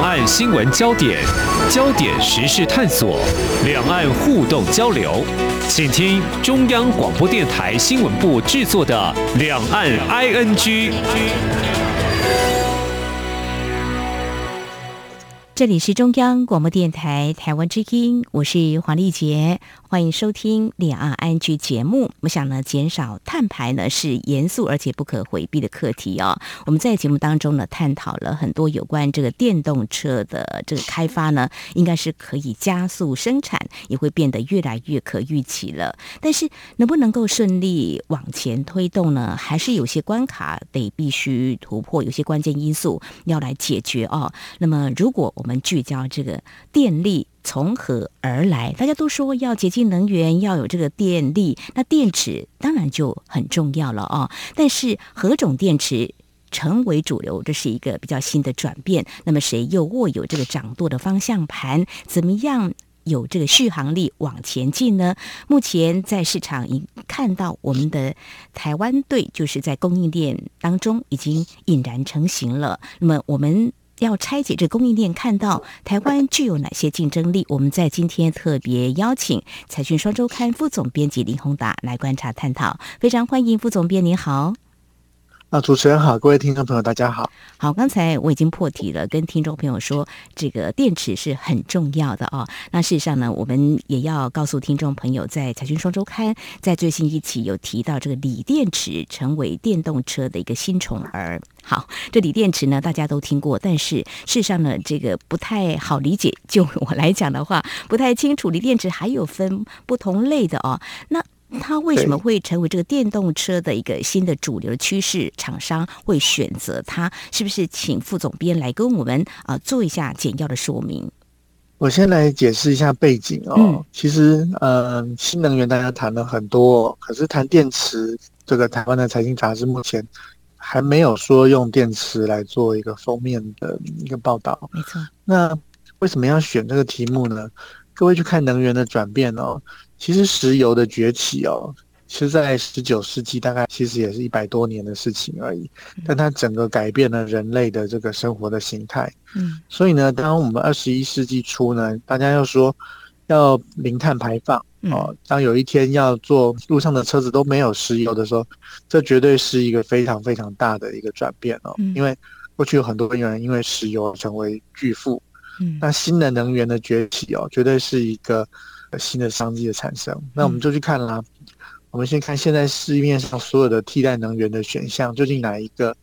两岸新闻焦点、焦点时事探索、两岸互动交流，请听中央广播电台新闻部制作的《两岸 ING》。这里是中央广播电台台湾之音，我是黄丽杰，欢迎收听两岸 ING 节目。我想呢，减少碳排呢是严肃而且不可回避的课题哦。我们在节目当中呢，探讨了很多有关这个电动车的这个开发呢，应该是可以加速生产，也会变得越来越可预期了。但是能不能够顺利往前推动呢？还是有些关卡得必须突破，有些关键因素要来解决哦。那么如果我们聚焦这个电力从何而来？大家都说要洁净能源，要有这个电力，那电池当然就很重要了啊。但是何种电池成为主流，这是一个比较新的转变。那么谁又握有这个掌舵的方向盘？怎么样有这个续航力往前进呢？目前在市场已看到我们的台湾队，就是在供应链当中已经引燃成型了。那么我们。要拆解这供应链，看到台湾具有哪些竞争力？我们在今天特别邀请《财讯双周刊》副总编辑林宏达来观察探讨，非常欢迎副总编，您好。啊，主持人好，各位听众朋友，大家好。好，刚才我已经破题了，跟听众朋友说，这个电池是很重要的哦。那事实上呢，我们也要告诉听众朋友，在《财讯双周刊》在最新一期有提到，这个锂电池成为电动车的一个新宠儿。好，这锂电池呢，大家都听过，但是事实上呢，这个不太好理解。就我来讲的话，不太清楚，锂电池还有分不同类的哦。那它为什么会成为这个电动车的一个新的主流趋势？厂商会选择它，是不是？请副总编来跟我们啊做一下简要的说明。我先来解释一下背景哦。嗯、其实，呃，新能源大家谈了很多，可是谈电池，这个台湾的财经杂志目前还没有说用电池来做一个封面的一个报道。没错。那为什么要选这个题目呢？各位去看能源的转变哦。其实石油的崛起哦，其实在十九世纪大概其实也是一百多年的事情而已，但它整个改变了人类的这个生活的形态。嗯，所以呢，当我们二十一世纪初呢，大家要说要零碳排放哦，当有一天要坐路上的车子都没有石油的时候，这绝对是一个非常非常大的一个转变哦。因为过去有很多人因为石油成为巨富，嗯，那新的能源的崛起哦，绝对是一个。新的商机的产生，那我们就去看啦。嗯、我们先看现在市面上所有的替代能源的选项，究竟哪一个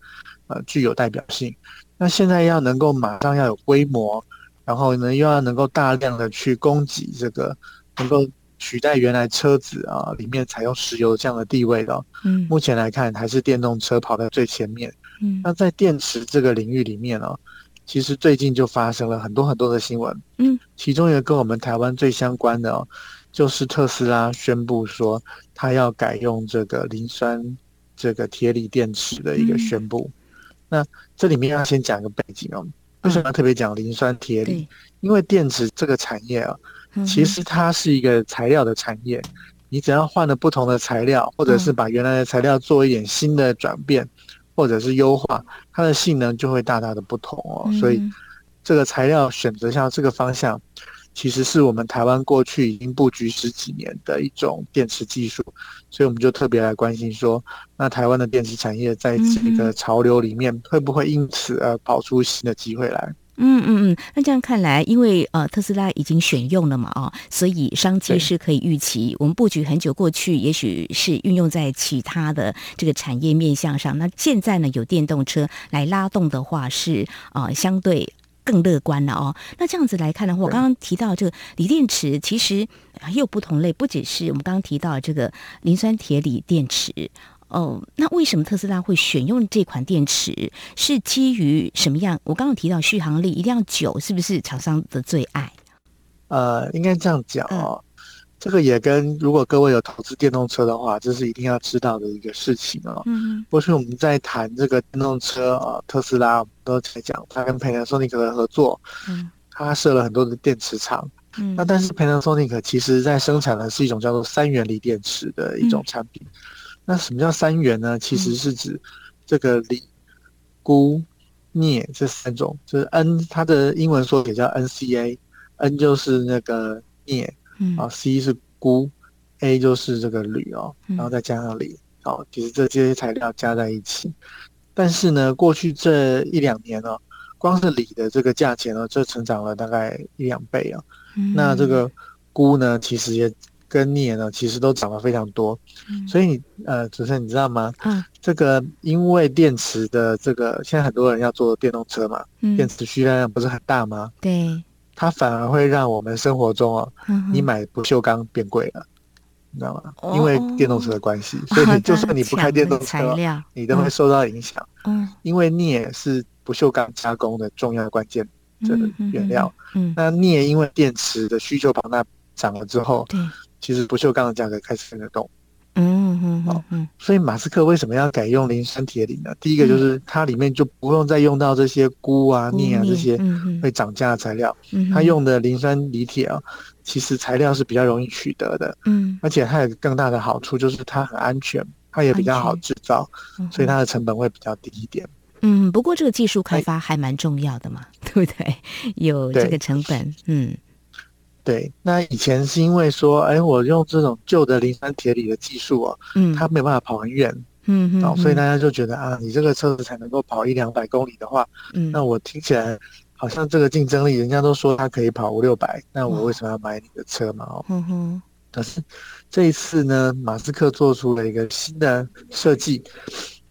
呃具有代表性？那现在要能够马上要有规模，然后呢又要能够大量的去供给这个能够取代原来车子啊里面采用石油这样的地位的。嗯，目前来看还是电动车跑在最前面。嗯，那在电池这个领域里面呢？其实最近就发生了很多很多的新闻，嗯，其中一个跟我们台湾最相关的哦，就是特斯拉宣布说它要改用这个磷酸这个铁锂电池的一个宣布。那这里面要先讲一个背景哦，为什么要特别讲磷酸铁锂？因为电池这个产业啊，其实它是一个材料的产业，你只要换了不同的材料，或者是把原来的材料做一点新的转变。或者是优化，它的性能就会大大的不同哦。所以这个材料选择向这个方向，其实是我们台湾过去已经布局十几年的一种电池技术，所以我们就特别来关心说，那台湾的电池产业在这个潮流里面，会不会因此而跑出新的机会来？嗯嗯嗯，那这样看来，因为呃特斯拉已经选用了嘛，哦，所以商机是可以预期。我们布局很久过去，也许是运用在其他的这个产业面向上。那现在呢，有电动车来拉动的话，是啊、呃，相对更乐观了哦。那这样子来看的话，我刚刚提到这个锂电池，其实还有不同类，不只是我们刚刚提到这个磷酸铁锂电池。哦，那为什么特斯拉会选用这款电池？是基于什么样？我刚刚提到续航力一定要久，是不是厂商的最爱？呃，应该这样讲哦。嗯、这个也跟如果各位有投资电动车的话，这是一定要知道的一个事情哦。嗯，过去我们在谈这个电动车啊，特斯拉我们都在讲，它跟 Panasonic 的合作，嗯，它设了很多的电池厂，嗯，那但是 Panasonic 其实在生产的是一种叫做三元锂电池的一种产品。嗯那什么叫三元呢？其实是指这个锂、鈷、镍镍这三种，就是 N 它的英文缩写叫 NCA，N 就是那个镍，嗯，啊，C 是钴，A 就是这个铝哦，然后再加上锂，哦，其实这些材料加在一起，但是呢，过去这一两年呢、哦，光是锂的这个价钱呢，就成长了大概一两倍啊、那这个钴呢，其实也。跟镍呢，其实都涨了非常多，嗯、所以你呃，主持人你知道吗？嗯，这个因为电池的这个，现在很多人要做电动车嘛，嗯、电池需要量不是很大吗？对，它反而会让我们生活中哦，嗯、你买不锈钢变贵了，你知道吗？哦、因为电动车的关系，所以你 就算你不开电动车，哦、你都会受到影响。嗯，因为镍是不锈钢加工的重要关键这个原料。嗯，那镍因为电池的需求庞大涨了之后，对。其实不锈钢的价格开始跟着动，嗯嗯嗯嗯，所以马斯克为什么要改用磷酸铁锂呢？第一个就是它里面就不用再用到这些钴啊、镍啊这些会涨价的材料，它用的磷酸锂铁啊，其实材料是比较容易取得的，嗯，而且它有更大的好处就是它很安全，它也比较好制造，所以它的成本会比较低一点。嗯，不过这个技术开发还蛮重要的嘛，对不对？有这个成本，嗯。对，那以前是因为说，哎，我用这种旧的磷酸铁锂的技术哦，嗯，它没办法跑很远，嗯嗯，然后所以大家就觉得啊，你这个车子才能够跑一两百公里的话，嗯，那我听起来好像这个竞争力，人家都说它可以跑五六百，那我为什么要买你的车嘛？哦，嗯哼。可是这一次呢，马斯克做出了一个新的设计，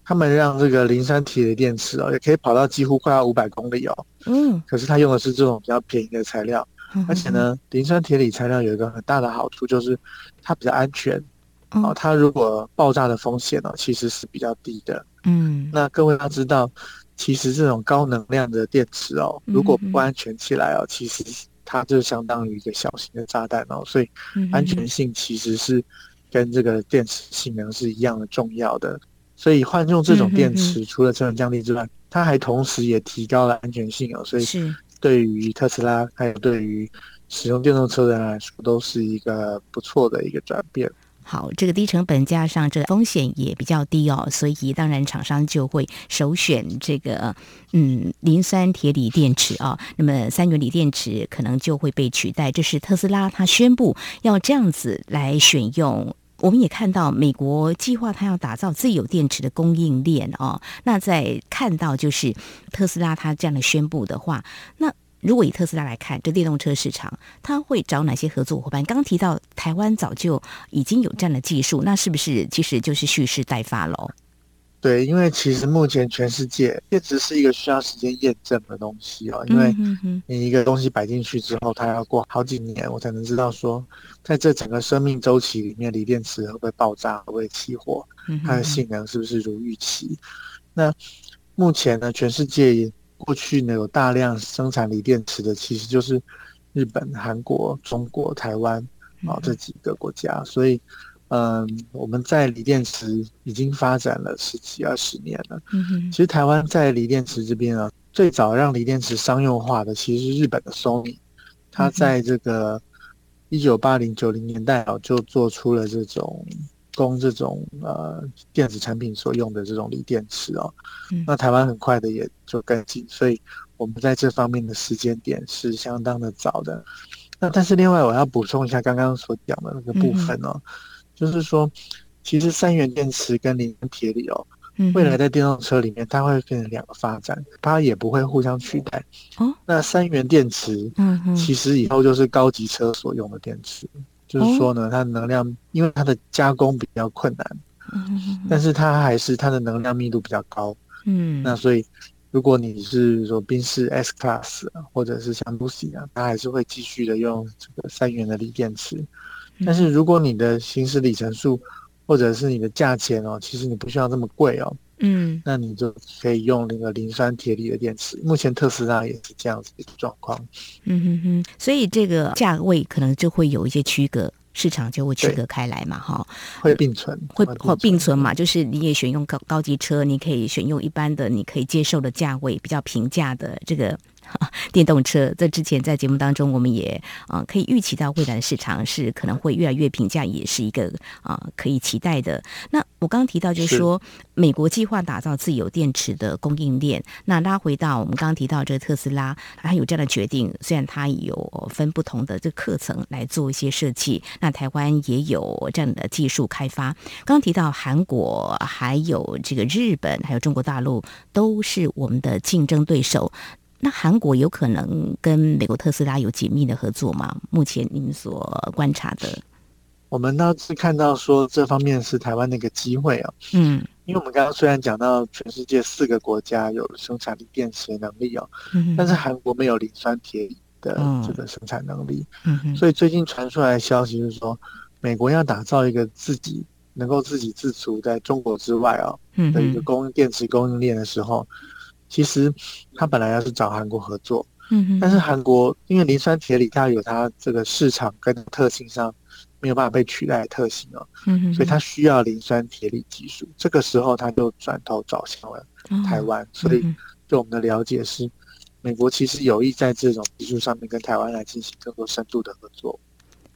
他们让这个磷酸铁锂电池哦，也可以跑到几乎快要五百公里哦，嗯，可是他用的是这种比较便宜的材料。而且呢，磷酸铁锂材料有一个很大的好处，就是它比较安全。哦，它如果爆炸的风险呢，其实是比较低的。嗯，那各位要知道，其实这种高能量的电池哦，如果不安全起来哦，其实它就相当于一个小型的炸弹哦。所以安全性其实是跟这个电池性能是一样的重要的。所以换用这种电池，除了成本降低之外，它还同时也提高了安全性哦。所以是。对于特斯拉，还有对于使用电动车的人来说，都是一个不错的一个转变。好，这个低成本加上这风险也比较低哦，所以当然厂商就会首选这个嗯磷酸铁锂电池啊、哦。那么三元锂电池可能就会被取代。这是特斯拉他宣布要这样子来选用。我们也看到，美国计划它要打造自有电池的供应链哦。那在看到就是特斯拉它这样的宣布的话，那如果以特斯拉来看，这电动车市场，它会找哪些合作伙伴？刚提到台湾早就已经有这样的技术，那是不是其实就是蓄势待发喽？对，因为其实目前全世界电池是一个需要时间验证的东西哦，因为你一个东西摆进去之后，它要过好几年，我才能知道说，在这整个生命周期里面，锂电池会不会爆炸，会不会起火，它的性能是不是如预期？那目前呢，全世界过去呢有大量生产锂电池的，其实就是日本、韩国、中国、台湾啊这几个国家，所以。嗯，我们在锂电池已经发展了十几二十年了。嗯哼，其实台湾在锂电池这边啊，最早让锂电池商用化的其实是日本的 Sony，它在这个一九八零九零年代啊，就做出了这种供这种呃电子产品所用的这种锂电池哦。那台湾很快的也就跟进，所以我们在这方面的时间点是相当的早的。那但是另外我要补充一下刚刚所讲的那个部分哦。就是说，其实三元电池跟磷酸铁锂哦，未来在电动车里面，它会变成两个发展，它也不会互相取代。哦，那三元电池，嗯，其实以后就是高级车所用的电池。就是说呢，它的能量，因为它的加工比较困难，嗯，但是它还是它的能量密度比较高。嗯，那所以如果你是说宾士 S Class 或者是像 Lucy 啊，它还是会继续的用这个三元的锂电池。但是如果你的行驶里程数或者是你的价钱哦，其实你不需要这么贵哦，嗯，那你就可以用那个磷酸铁锂的电池。目前特斯拉也是这样子的状况，嗯哼哼，所以这个价位可能就会有一些区隔。市场就会区隔开来嘛，哈，会并存，会会并存嘛，就是你也选用高高级车，你可以选用一般的，你可以接受的价位比较平价的这个 电动车。这之前在节目当中，我们也啊、呃、可以预期到未来的市场是可能会越来越平价，也是一个啊、呃、可以期待的。那我刚刚提到就是说，是美国计划打造自有电池的供应链。那拉回到我们刚刚提到这个特斯拉，它有这样的决定，虽然它有分不同的这个课程来做一些设计，那台湾也有这样的技术开发。刚刚提到韩国，还有这个日本，还有中国大陆，都是我们的竞争对手。那韩国有可能跟美国特斯拉有紧密的合作吗？目前您所观察的，我们倒是看到说这方面是台湾的一个机会哦。嗯，因为我们刚刚虽然讲到全世界四个国家有生产力电池的能力哦，嗯、但是韩国没有磷酸铁锂的这个生产能力。嗯嗯，所以最近传出来的消息就是说，美国要打造一个自己能够自给自足在中国之外哦的一个供电池供应链的时候。其实他本来要是找韩国合作，但是韩国因为磷酸铁锂它有它这个市场跟特性上没有办法被取代的特性哦，所以它需要磷酸铁锂技术。这个时候他就转头找向了台湾，哦，所以对我们的了解是，美国其实有意在这种技术上面跟台湾来进行更多深度的合作。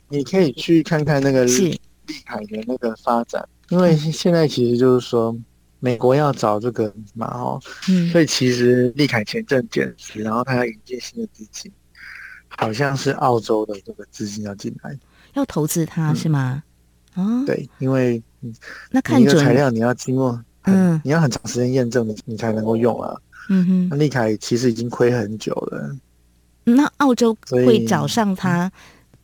你可以去看看那个立海的那个发展，因为现在其实就是说。美国要找这个嘛，哦，嗯，所以其实利凯前阵减持，然后他要引进新的资金，好像是澳洲的这个资金要进来，要投资它是吗？哦，对，因为那看准材料你要经过，嗯，你要很长时间验证你你才能够用啊，嗯哼，那利凯其实已经亏很久了，那澳洲会找上他，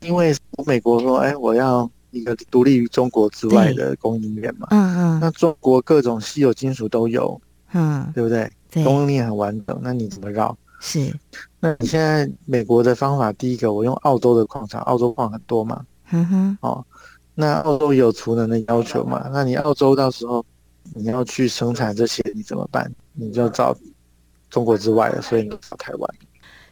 因为美国说，哎，我要。一个独立于中国之外的供应链嘛，嗯嗯，那中国各种稀有金属都有，嗯，对不对？对，供应链很完整，那你怎么绕？是，那你现在美国的方法，第一个我用澳洲的矿场，澳洲矿很多嘛，嗯哼，哦，那澳洲有储能的要求嘛，那你澳洲到时候你要去生产这些，你怎么办？你就找中国之外的，所以你找台湾。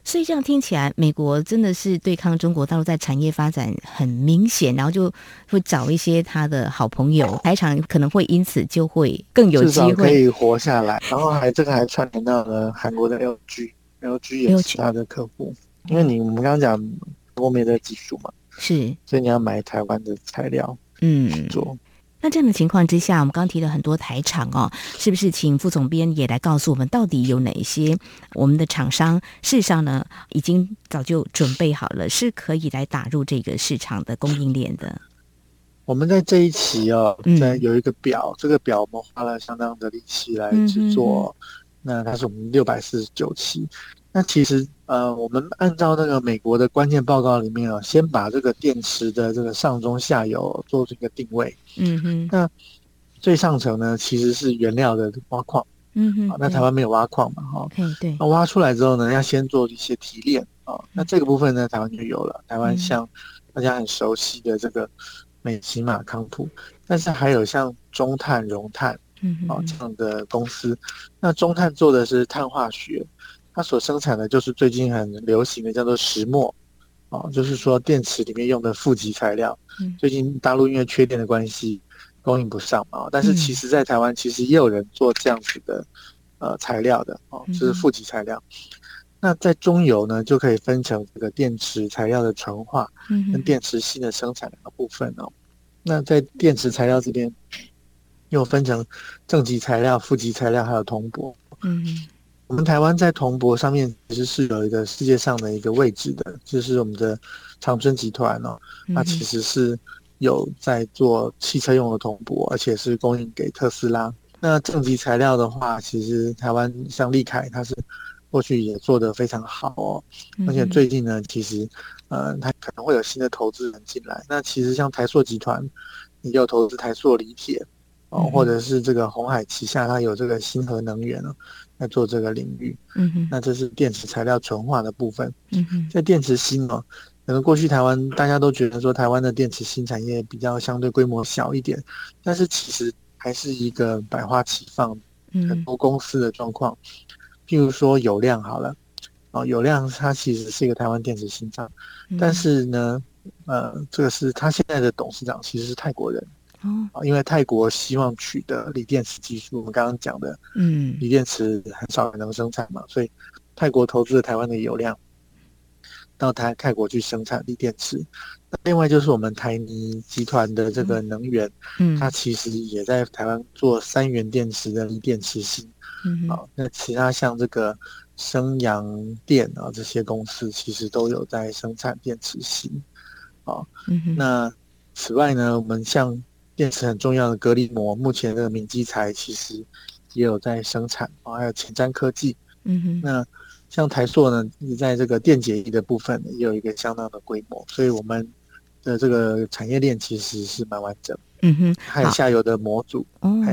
所以这样听起来，美国真的是对抗中国大陆在产业发展很明显，然后就会找一些他的好朋友，台厂可能会因此就会更有机会。可以活下来。然后还这个还串联到了韩国的 LG，LG 也是他的客户，因为你我们刚刚讲国美的技术嘛，是，所以你要买台湾的材料，嗯，做。那这样的情况之下，我们刚刚提了很多台厂哦，是不是请副总编也来告诉我们，到底有哪些我们的厂商事实上呢，已经早就准备好了，是可以来打入这个市场的供应链的？我们在这一期哦，在有一个表，嗯、这个表我们花了相当的力气来制作，那它是我们六百四十九期。那其实，呃，我们按照那个美国的关键报告里面啊，先把这个电池的这个上中下游做这个定位。嗯哼。那最上层呢，其实是原料的挖矿。嗯哼。那台湾没有挖矿嘛？哈。对对。那挖出来之后呢，要先做一些提炼啊。那这个部分呢，台湾就有了。台湾像大家很熟悉的这个美琪玛康普，但是还有像中碳、融碳，嗯啊这样的公司。那中碳做的是碳化学。它所生产的就是最近很流行的叫做石墨，哦，就是说电池里面用的负极材料。最近大陆因为缺电的关系，供应不上嘛。但是其实，在台湾其实也有人做这样子的呃材料的哦，就是负极材料。那在中游呢，就可以分成这个电池材料的纯化跟电池芯的生产两个部分哦。那在电池材料这边，又分成正极材料、负极材料还有铜箔。嗯。我们台湾在铜箔上面其实是有一个世界上的一个位置的，就是我们的长春集团哦，它其实是有在做汽车用的铜箔，而且是供应给特斯拉。那正极材料的话，其实台湾像利凯，它是过去也做得非常好哦，而且最近呢，其实呃，它可能会有新的投资人进来。那其实像台塑集团也有投资台塑锂铁哦，或者是这个红海旗下，它有这个星核能源哦。在做这个领域，嗯哼，那这是电池材料纯化的部分，嗯哼，在电池芯哦，可能过去台湾大家都觉得说台湾的电池芯产业比较相对规模小一点，但是其实还是一个百花齐放，很多公司的状况，嗯、譬如说友亮好了，哦，友亮它其实是一个台湾电池芯厂，嗯、但是呢，呃，这个是他现在的董事长其实是泰国人。哦，因为泰国希望取得锂电池技术，我们刚刚讲的，嗯，锂电池很少人能生产嘛，所以泰国投资了台湾的油量，到台泰国去生产锂电池。那另外就是我们台泥集团的这个能源，嗯，它其实也在台湾做三元电池的锂电池芯。嗯，好，那其他像这个升阳电啊这些公司，其实都有在生产电池芯。啊，嗯，那此外呢，我们像电池很重要的隔离膜，目前的明基材其实也有在生产啊，还有前瞻科技。嗯哼，那像台塑呢，你在这个电解液的部分也有一个相当的规模，所以我们的这个产业链其实是蛮完整。嗯哼，还有下游的模组。哦。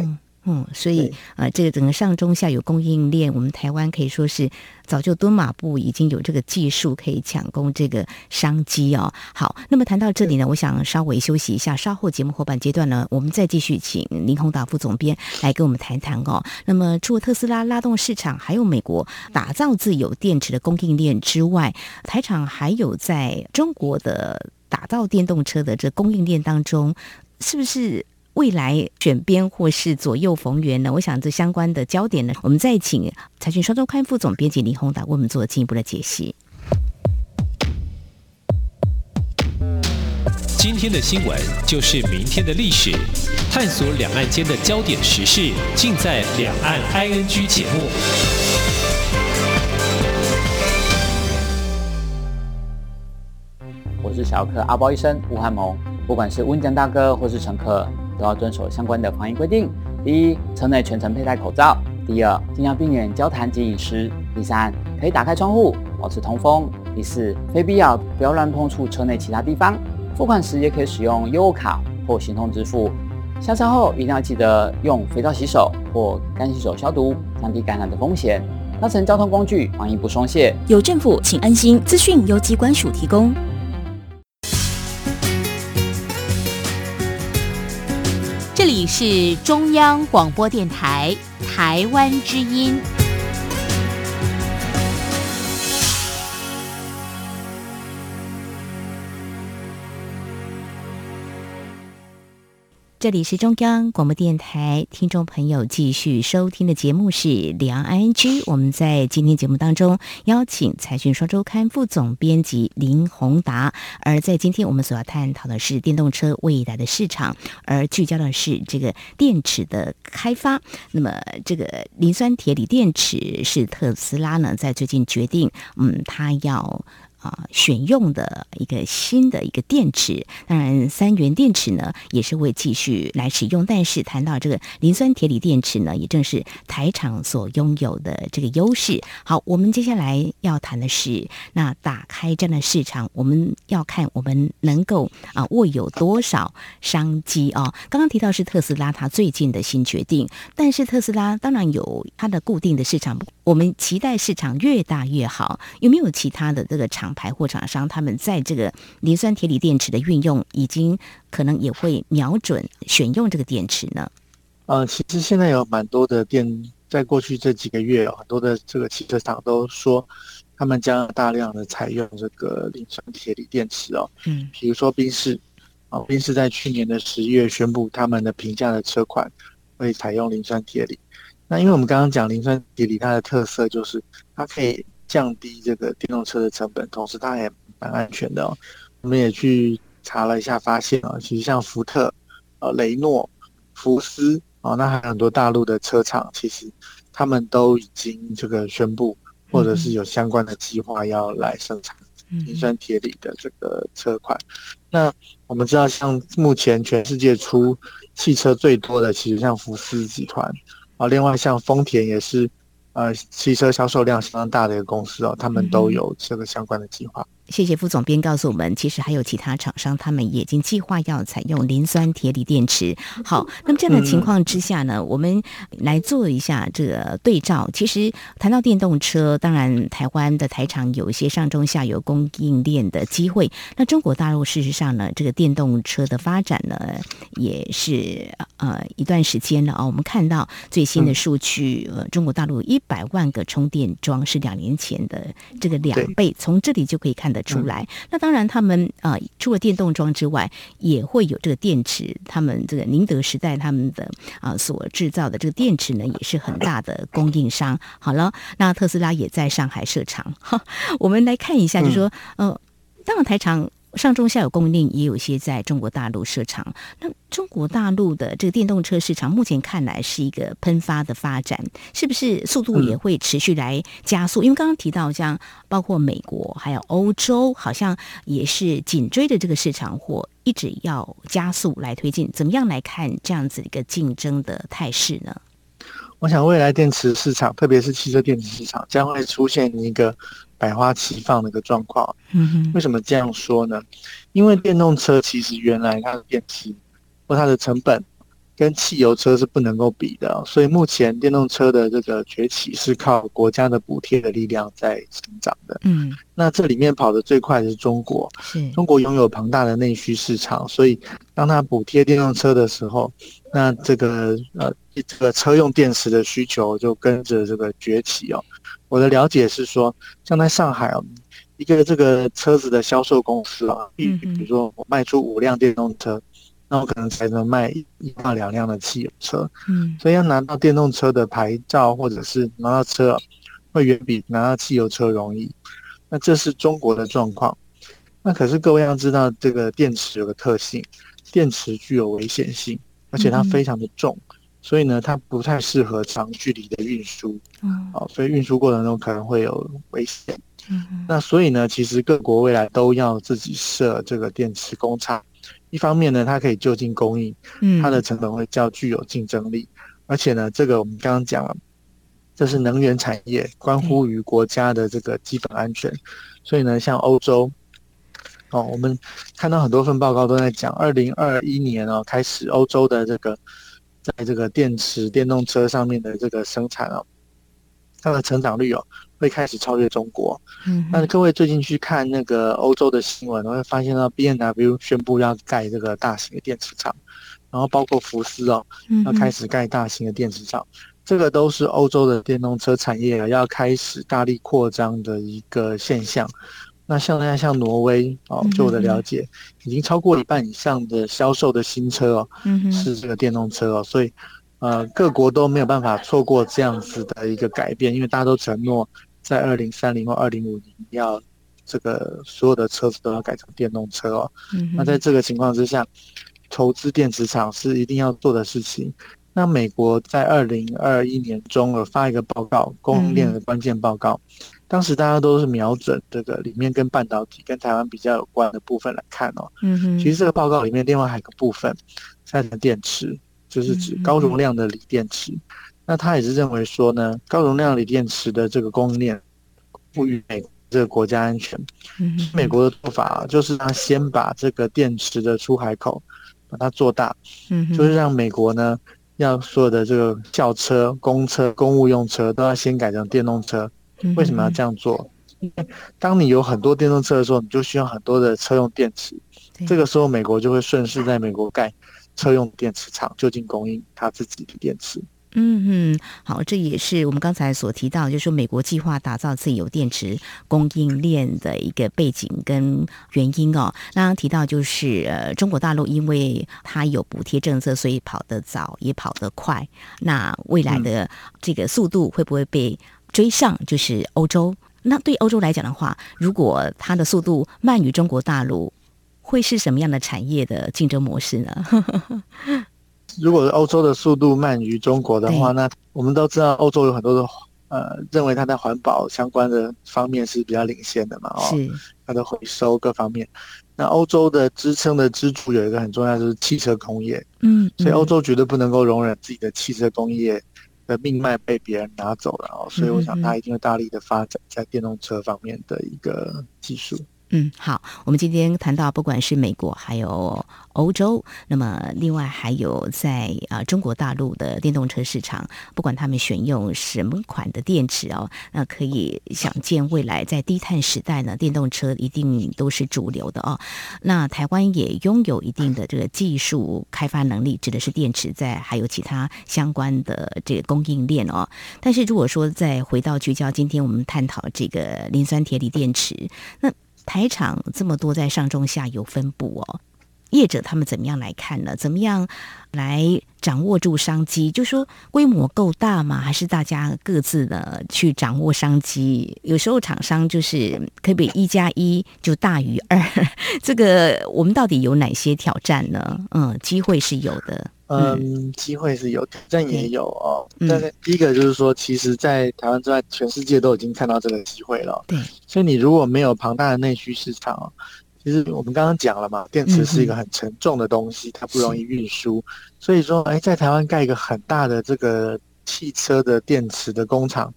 嗯，所以啊、呃，这个整个上中下游供应链，我们台湾可以说是早就蹲马步，已经有这个技术可以抢攻这个商机哦。好，那么谈到这里呢，我想稍微休息一下，稍后节目后半阶段呢，我们再继续请林宏达副总编来跟我们谈谈哦。那么除了特斯拉拉动市场，还有美国打造自有电池的供应链之外，台厂还有在中国的打造电动车的这供应链当中，是不是？未来选边或是左右逢源呢？我想这相关的焦点呢，我们再请财讯双周刊副总编辑林宏达为我们做进一步的解析。今天的新闻就是明天的历史，探索两岸间的焦点时事，尽在《两岸 ING》节目。我是小儿科阿包医生吴汉蒙，不管是温江大哥或是乘客。都要遵守相关的防疫规定。第一，车内全程佩戴口罩；第二，尽量避免交谈及饮食；第三，可以打开窗户，保持通风；第四，非必要不要乱碰触车内其他地方。付款时也可以使用优卡或行动支付。下车后一定要记得用肥皂洗手或干洗手消毒，降低感染的风险。搭乘交通工具防疫不松懈，有政府请安心。资讯由机关署提供。这里是中央广播电台台湾之音。这里是中央广播电台，听众朋友继续收听的节目是《两岸 ING》。我们在今天节目当中邀请财讯双周刊副总编辑林宏达，而在今天我们所要探讨的是电动车未来的市场，而聚焦的是这个电池的开发。那么，这个磷酸铁锂电池是特斯拉呢在最近决定，嗯，它要。啊，选用的一个新的一个电池，当然三元电池呢也是会继续来使用。但是谈到这个磷酸铁锂电池呢，也正是台厂所拥有的这个优势。好，我们接下来要谈的是，那打开这样的市场，我们要看我们能够啊握有多少商机啊。刚刚提到是特斯拉它最近的新决定，但是特斯拉当然有它的固定的市场，我们期待市场越大越好。有没有其他的这个厂？牌或厂商他们在这个磷酸铁锂电池的运用，已经可能也会瞄准选用这个电池呢？呃，其实现在有蛮多的电，在过去这几个月有很多的这个汽车厂都说，他们将大量的采用这个磷酸铁锂电池哦。嗯，比如说宾士啊，宾士在去年的十月宣布，他们的平价的车款会采用磷酸铁锂。那因为我们刚刚讲磷酸铁锂，它的特色就是它可以。降低这个电动车的成本，同时它也蛮安全的哦。我们也去查了一下，发现啊，其实像福特、呃雷诺、福斯啊，那还有很多大陆的车厂，其实他们都已经这个宣布，或者是有相关的计划要来生产磷酸铁锂的这个车款。那我们知道，像目前全世界出汽车最多的，其实像福斯集团啊，另外像丰田也是。呃，汽车销售量相当大的一个公司哦，他们都有这个相关的计划。谢谢副总编告诉我们，其实还有其他厂商，他们也已经计划要采用磷酸铁锂电池。好，那么这样的情况之下呢，我们来做一下这个对照。其实谈到电动车，当然台湾的台厂有一些上中下游供应链的机会。那中国大陆事实上呢，这个电动车的发展呢，也是呃一段时间了啊。我们看到最新的数据，呃，中国大陆一百万个充电桩是两年前的这个两倍，从这里就可以看得的出来。嗯、那当然，他们啊、呃，除了电动装之外，也会有这个电池。他们这个宁德时代他们的啊、呃、所制造的这个电池呢，也是很大的供应商。好了，那特斯拉也在上海设厂。哈，我们来看一下，就是说，嗯、呃，当然台厂。上中下游供应链也有一些在中国大陆设厂。那中国大陆的这个电动车市场目前看来是一个喷发的发展，是不是速度也会持续来加速？因为刚刚提到像包括美国还有欧洲，好像也是紧追的这个市场或一直要加速来推进。怎么样来看这样子一个竞争的态势呢？我想未来电池市场，特别是汽车电池市场，将会出现一个。百花齐放的一个状况，嗯哼，为什么这样说呢？因为电动车其实原来它的电池或它的成本跟汽油车是不能够比的，所以目前电动车的这个崛起是靠国家的补贴的力量在成长的。嗯，那这里面跑得最快的是中国，是。中国拥有庞大的内需市场，所以当它补贴电动车的时候，那这个呃这个车用电池的需求就跟着这个崛起哦。我的了解是说，像在上海哦，一个这个车子的销售公司啊，比比如说我卖出五辆电动车，那我可能才能卖一到两辆的汽油车。嗯，所以要拿到电动车的牌照或者是拿到车，会远比拿到汽油车容易。那这是中国的状况。那可是各位要知道，这个电池有个特性，电池具有危险性，而且它非常的重。所以呢，它不太适合长距离的运输，嗯，哦，所以运输过程中可能会有危险。嗯哼，那所以呢，其实各国未来都要自己设这个电池工厂。一方面呢，它可以就近供应，它的成本会较具有竞争力。嗯、而且呢，这个我们刚刚讲了，这是能源产业，关乎于国家的这个基本安全。嗯、所以呢，像欧洲，哦，我们看到很多份报告都在讲，二零二一年哦开始，欧洲的这个。在这个电池电动车上面的这个生产哦，它的成长率哦会开始超越中国。嗯哼，那各位最近去看那个欧洲的新闻，会发现到 B N W 宣布要盖这个大型的电池厂，然后包括福斯哦要开始盖大型的电池厂，这个都是欧洲的电动车产业要开始大力扩张的一个现象。那像那像挪威哦，就我的了解，已经超过一半以上的销售的新车哦，是这个电动车哦，所以呃，各国都没有办法错过这样子的一个改变，因为大家都承诺在二零三零或二零五零要这个所有的车子都要改成电动车哦。那在这个情况之下，投资电池厂是一定要做的事情。那美国在二零二一年中有发一个报告，供应链的关键报告。当时大家都是瞄准这个里面跟半导体跟台湾比较有关的部分来看哦。嗯哼。其实这个报告里面另外还有一个部分，在的电池，就是指高容量的锂电池。那他也是认为说呢，高容量锂电池的这个供应链赋予美国这个国家安全。美国的做法就是他先把这个电池的出海口把它做大。就是让美国呢，要所有的这个轿车、公车、公务用车都要先改成电动车。为什么要这样做？因为当你有很多电动车的时候，你就需要很多的车用电池。这个时候，美国就会顺势在美国盖车用电池厂，就近供应它自己的电池。嗯嗯，好，这也是我们刚才所提到，就是说美国计划打造自己有电池供应链的一个背景跟原因哦。刚刚提到就是呃，中国大陆因为它有补贴政策，所以跑得早也跑得快。那未来的这个速度会不会被追上？就是欧洲。那对欧洲来讲的话，如果它的速度慢于中国大陆，会是什么样的产业的竞争模式呢？如果是欧洲的速度慢于中国的话，那我们都知道欧洲有很多的呃，认为它在环保相关的方面是比较领先的嘛，哦，它的回收各方面。那欧洲的支撑的支柱有一个很重要，就是汽车工业。嗯，所以欧洲绝对不能够容忍自己的汽车工业的命脉被别人拿走了哦，所以我想它一定会大力的发展在电动车方面的一个技术。嗯，嗯好，我们今天谈到不管是美国还有欧洲，那么另外还有在啊中国大陆的电动车市场，不管他们选用什么款的电池哦，那可以想见未来在低碳时代呢，电动车一定都是主流的哦。那台湾也拥有一定的这个技术开发能力，指的是电池在还有其他相关的这个供应链哦。但是如果说再回到聚焦，今天我们探讨这个磷酸铁锂电池，那台厂这么多，在上中下游分布哦。业者他们怎么样来看呢？怎么样来掌握住商机？就说规模够大吗？还是大家各自的去掌握商机？有时候厂商就是可比一加一就大于二？这个我们到底有哪些挑战呢？嗯，机会是有的。嗯，机会是有，挑战也有哦。但是第一个就是说，其实，在台湾之外，全世界都已经看到这个机会了。对，所以你如果没有庞大的内需市场。其实我们刚刚讲了嘛，电池是一个很沉重的东西，嗯、它不容易运输。所以说，哎，在台湾盖一个很大的这个汽车的电池的工厂，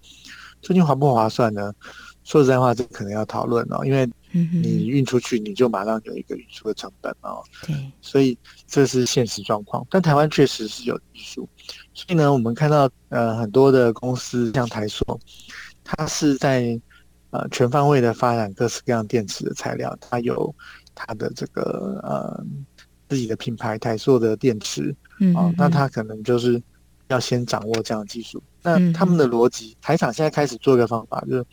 究竟划不划算呢？说实在话，这可能要讨论哦，因为你运出去，你就马上有一个运输的成本哦。对，所以这是现实状况。但台湾确实是有技术，所以呢，我们看到呃很多的公司像台塑，它是在。呃，全方位的发展各式各样电池的材料，它有它的这个呃自己的品牌台塑的电池，嗯，哦，那它可能就是要先掌握这样的技术。那他们的逻辑，台厂现在开始做一个方法，就是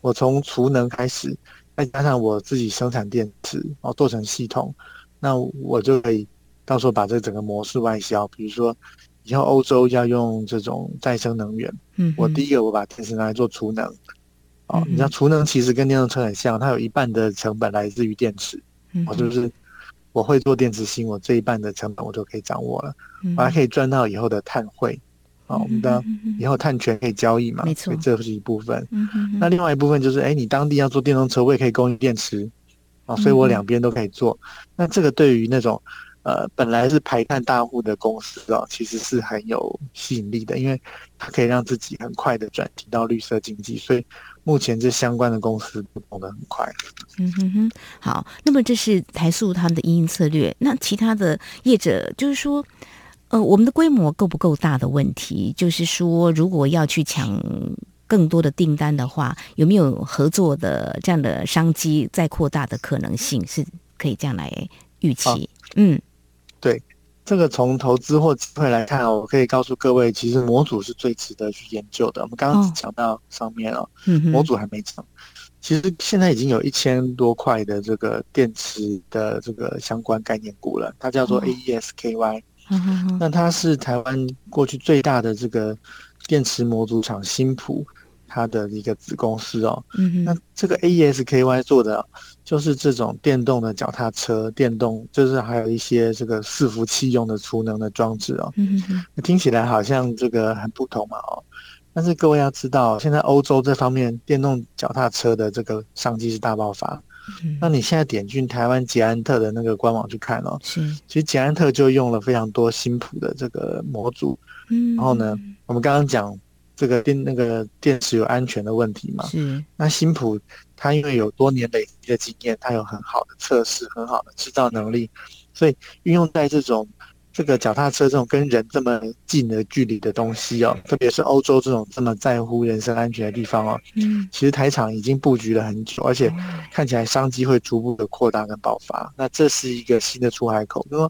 我从储能开始，再加上我自己生产电池，哦，做成系统，那我就可以到时候把这整个模式外销。比如说，以后欧洲要用这种再生能源，嗯，我第一个我把电池拿来做储能。哦，你知道储能其实跟电动车很像，它有一半的成本来自于电池，哦，就是我会做电池芯，我这一半的成本我就可以掌握了，我还可以赚到以后的碳汇，啊，我们的以后碳权可以交易嘛，没错，所以这是一部分。那另外一部分就是，哎，你当地要做电动车，我也可以供应电池，啊，所以我两边都可以做。那这个对于那种呃本来是排碳大户的公司啊，其实是很有吸引力的，因为它可以让自己很快的转型到绿色经济，所以。目前这相关的公司不动得很快。嗯哼哼，好，那么这是台塑他们的营运策略。那其他的业者，就是说，呃，我们的规模够不够大的问题，就是说，如果要去抢更多的订单的话，有没有合作的这样的商机再扩大的可能性，是可以这样来预期？哦、嗯，对。这个从投资或机会来看哦，我可以告诉各位，其实模组是最值得去研究的。我们刚刚讲到上面了，哦，模组还没讲。其实现在已经有一千多块的这个电池的这个相关概念股了，它叫做 AES-KY。那它是台湾过去最大的这个电池模组厂新普。它的一个子公司哦，嗯，那这个 AES-KY 做的就是这种电动的脚踏车，电动就是还有一些这个伺服器用的储能的装置哦，嗯，那听起来好像这个很不同嘛哦，但是各位要知道，现在欧洲这方面电动脚踏车的这个商机是大爆发，嗯，那你现在点进台湾捷安特的那个官网去看哦，是，其实捷安特就用了非常多新普的这个模组，嗯，然后呢，我们刚刚讲。这个电那个电池有安全的问题嘛？是。那新普它因为有多年累积的经验，它有很好的测试、很好的制造能力，所以运用在这种这个脚踏车这种跟人这么近的距离的东西哦，特别是欧洲这种这么在乎人身安全的地方哦，嗯，其实台厂已经布局了很久，而且看起来商机会逐步的扩大跟爆发。那这是一个新的出海口，因为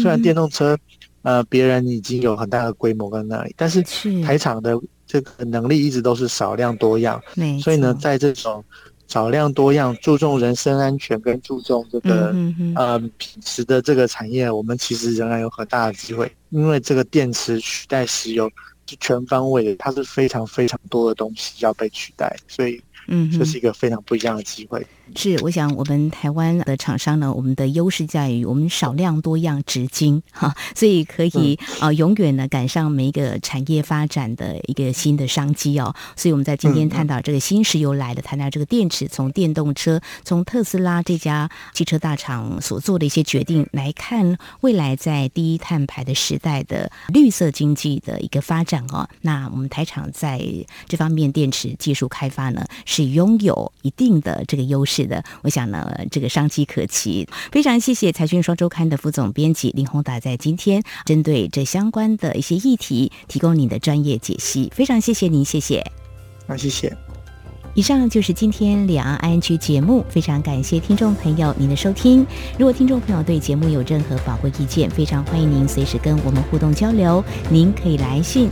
虽然电动车呃别人已经有很大的规模跟那里，但是台厂的。这个能力一直都是少量多样，所以呢，在这种少量多样、注重人身安全跟注重这个呃品质的这个产业，我们其实仍然有很大的机会，因为这个电池取代石油是全方位的，它是非常非常多的东西要被取代，所以嗯，这是一个非常不一样的机会。是，我想我们台湾的厂商呢，我们的优势在于我们少量多样、直 精哈，所以可以啊、呃、永远呢赶上每一个产业发展的一个新的商机哦。所以我们在今天探讨这个新石油来了，谈到这个电池，从电动车，从特斯拉这家汽车大厂所做的一些决定来看，未来在低碳排的时代的绿色经济的一个发展哦。那我们台厂在这方面电池技术开发呢，是拥有一定的这个优势。是的，我想呢，这个商机可期。非常谢谢《财讯双周刊》的副总编辑林宏达在今天针对这相关的一些议题提供您的专业解析，非常谢谢您，谢谢。啊，谢谢。以上就是今天两岸 ING 节目，非常感谢听众朋友您的收听。如果听众朋友对节目有任何宝贵意见，非常欢迎您随时跟我们互动交流。您可以来信。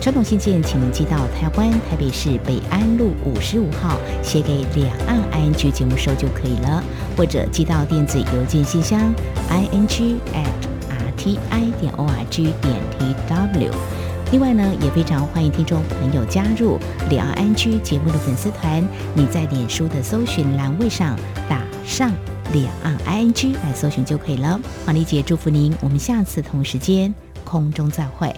传统信件，请您寄到台湾台北市北安路五十五号，写给两岸 ING 节目收就可以了，或者寄到电子邮件信箱 i n g at r t i 点 o r g 点 t w。另外呢，也非常欢迎听众朋友加入两岸 ING 节目的粉丝团，你在脸书的搜寻栏位上打上两岸 ING 来搜寻就可以了。黄丽姐祝福您，我们下次同时间空中再会。